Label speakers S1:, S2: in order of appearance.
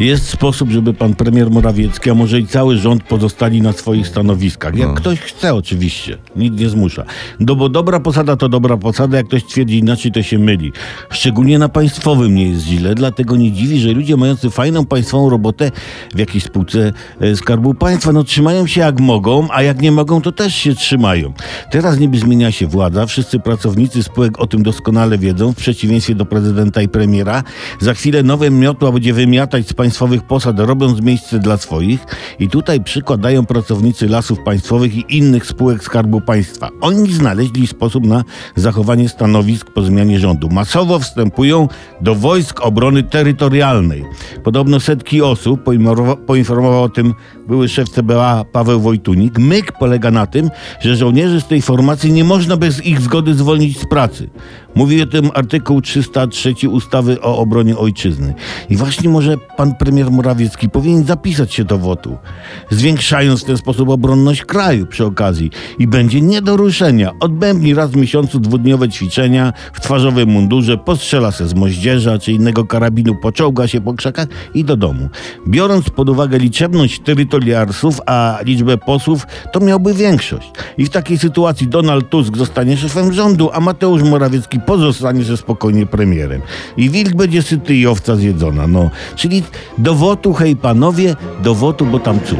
S1: Jest sposób, żeby pan premier Morawiecki, a może i cały rząd pozostali na swoich stanowiskach. Jak ktoś chce, oczywiście. Nikt nie zmusza. No bo dobra posada to dobra posada, jak ktoś twierdzi inaczej, to się myli. Szczególnie na państwowym nie jest źle, dlatego nie dziwi, że ludzie mający fajną państwową robotę w jakiejś spółce e, Skarbu Państwa, no trzymają się jak mogą, a jak nie mogą, to też się trzymają. Teraz niby zmienia się władza, wszyscy pracownicy spółek o tym doskonale wiedzą, w przeciwieństwie do prezydenta i premiera. Za chwilę nowe miotła będzie wymiatać z państwowych posad, robiąc miejsce dla swoich. I tutaj przykładają pracownicy lasów państwowych i innych spółek Skarbu Państwa. Oni znaleźli sposób na zachowanie stanowisk po zmianie rządu. Masowo wstępują do wojsk obrony terytorialnej. Podobno setki osób, poinformowa- poinformował o tym były szef CBA Paweł Wojtunik. Myk polega na tym, że żołnierzy z tej formacji nie można bez ich zgody zwolnić z pracy. Mówi o tym artykuł 303 ustawy o obronie ojczyzny. I właśnie może pan premier Morawiecki powinien zapisać się do wotu, zwiększając w ten sposób obronność kraju przy okazji. I będzie nie do ruszenia. Odbębni raz w miesiącu dwudniowe ćwiczenia w twarzowym mundurze, postrzela se z moździerza czy innego karabinu, poczołga się po krzakach i do domu. Biorąc pod uwagę liczebność terytoriarsów, a liczbę posłów, to miałby większość. I w takiej sytuacji Donald Tusk zostanie szefem rządu, a Mateusz Morawiecki pozostanie ze spokojnie premierem. I wilk będzie syty i owca zjedzona. No, czyli do wotu, hej panowie, do wotu, bo tam cud.